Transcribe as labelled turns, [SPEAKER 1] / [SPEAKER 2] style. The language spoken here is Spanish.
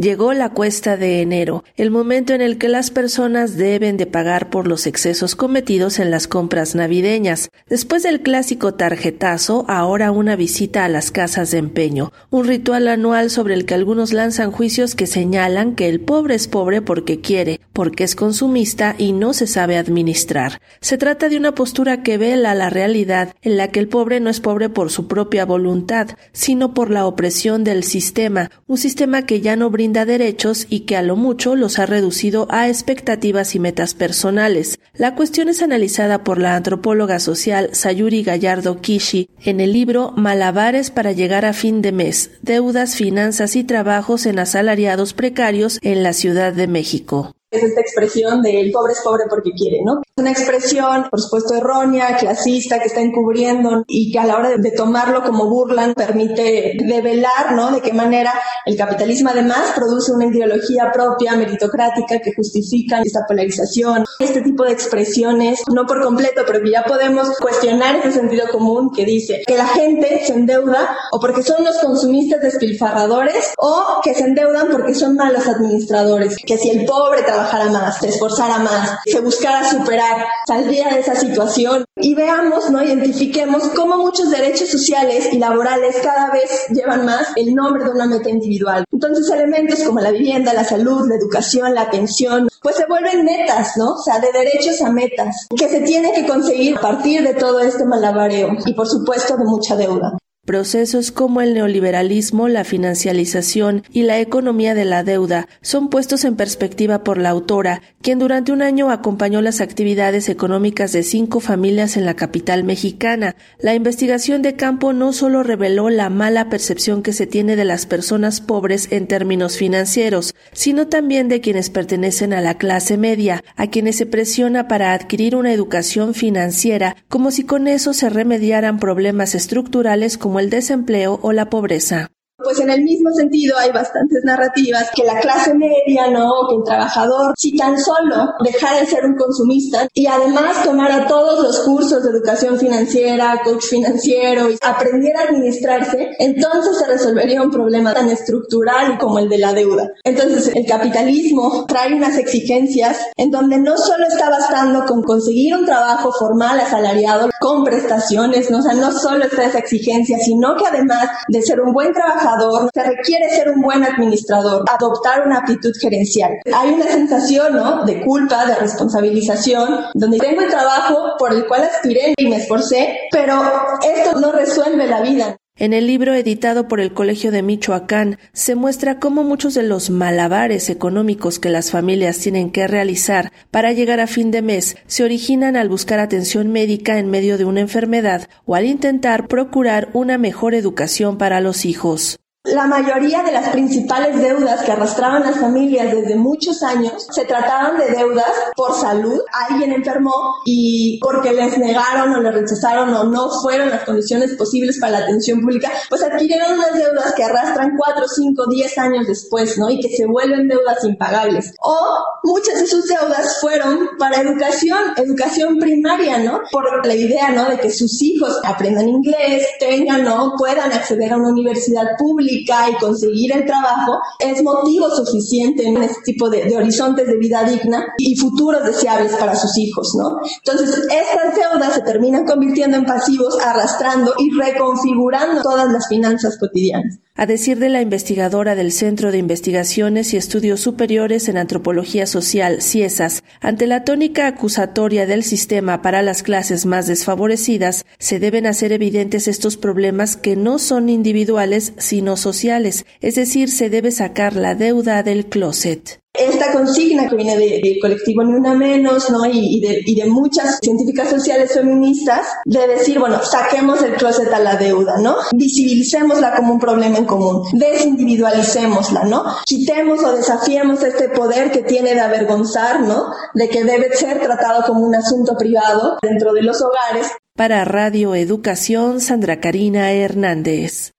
[SPEAKER 1] Llegó la cuesta de enero, el momento en el que las personas deben de pagar por los excesos cometidos en las compras navideñas. Después del clásico tarjetazo, ahora una visita a las casas de empeño, un ritual anual sobre el que algunos lanzan juicios que señalan que el pobre es pobre porque quiere, porque es consumista y no se sabe administrar. Se trata de una postura que vela la realidad en la que el pobre no es pobre por su propia voluntad, sino por la opresión del sistema, un sistema que ya no brinda derechos y que a lo mucho los ha reducido a expectativas y metas personales. La cuestión es analizada por la antropóloga social Sayuri Gallardo Kishi en el libro Malabares para llegar a fin de mes, deudas, finanzas y trabajos en asalariados precarios en la Ciudad de México
[SPEAKER 2] es esta expresión de el pobre es pobre porque quiere, ¿no? Es una expresión, por supuesto, errónea, clasista, que está encubriendo y que a la hora de tomarlo como burlan permite develar, ¿no? De qué manera el capitalismo además produce una ideología propia, meritocrática, que justifica esta polarización. Este tipo de expresiones, no por completo, pero que ya podemos cuestionar ese sentido común que dice que la gente se endeuda o porque son los consumistas despilfarradores o que se endeudan porque son malos administradores, que si el pobre trabaja trabajara más, se esforzara más, se buscara superar, saldría de esa situación y veamos, ¿no? Identifiquemos cómo muchos derechos sociales y laborales cada vez llevan más el nombre de una meta individual. Entonces elementos como la vivienda, la salud, la educación, la atención, pues se vuelven metas, ¿no? O sea, de derechos a metas que se tienen que conseguir a partir de todo este malabareo y por supuesto de mucha deuda.
[SPEAKER 1] Procesos como el neoliberalismo, la financialización y la economía de la deuda son puestos en perspectiva por la autora, quien durante un año acompañó las actividades económicas de cinco familias en la capital mexicana. La investigación de campo no solo reveló la mala percepción que se tiene de las personas pobres en términos financieros, sino también de quienes pertenecen a la clase media, a quienes se presiona para adquirir una educación financiera como si con eso se remediaran problemas estructurales como el desempleo o la pobreza.
[SPEAKER 2] Pues en el mismo sentido hay bastantes narrativas que la clase media, ¿no? Que el trabajador, si tan solo dejara de ser un consumista y además tomara todos los cursos de educación financiera, coach financiero y aprendiera a administrarse, entonces se resolvería un problema tan estructural como el de la deuda. Entonces el capitalismo trae unas exigencias en donde no solo está bastando con conseguir un trabajo formal asalariado con prestaciones, ¿no? O sea, no solo está esa exigencia, sino que además de ser un buen trabajador, se requiere ser un buen administrador, adoptar una actitud gerencial. Hay una sensación ¿no? de culpa, de responsabilización, donde tengo el trabajo por el cual aspiré y me esforcé, pero esto no resuelve la vida.
[SPEAKER 1] En el libro editado por el Colegio de Michoacán se muestra cómo muchos de los malabares económicos que las familias tienen que realizar para llegar a fin de mes se originan al buscar atención médica en medio de una enfermedad o al intentar procurar una mejor educación para los hijos.
[SPEAKER 2] La mayoría de las principales deudas que arrastraban las familias desde muchos años se trataban de deudas por salud. Alguien enfermó y porque les negaron o le rechazaron o no fueron las condiciones posibles para la atención pública, pues adquirieron unas deudas que arrastran 4, 5, 10 años después, ¿no? Y que se vuelven deudas impagables. O muchas de sus deudas fueron para educación, educación primaria, ¿no? Por la idea, ¿no? De que sus hijos aprendan inglés, tengan, ¿no? Puedan acceder a una universidad pública y conseguir el trabajo es motivo suficiente en este tipo de, de, horizontes de vida digna y futuros deseables para sus hijos, ¿no? Entonces, estas deudas se terminan convirtiendo en pasivos, arrastrando y reconfigurando todas las finanzas cotidianas.
[SPEAKER 1] A decir de la investigadora del Centro de Investigaciones y Estudios Superiores en Antropología Social, CIESAS, ante la tónica acusatoria del sistema para las clases más desfavorecidas, se deben hacer evidentes estos problemas que no son individuales, sino sociales, es decir, se debe sacar la deuda del closet
[SPEAKER 2] esta consigna que viene del colectivo Ni Una Menos, ¿no? Y, de, y, de, muchas científicas sociales feministas, de decir, bueno, saquemos el closet a la deuda, ¿no? Visibilicémosla como un problema en común, desindividualicémosla, ¿no? Quitemos o desafiemos este poder que tiene de avergonzar, ¿no? De que debe ser tratado como un asunto privado dentro de los hogares.
[SPEAKER 1] Para Radio Educación, Sandra Karina Hernández.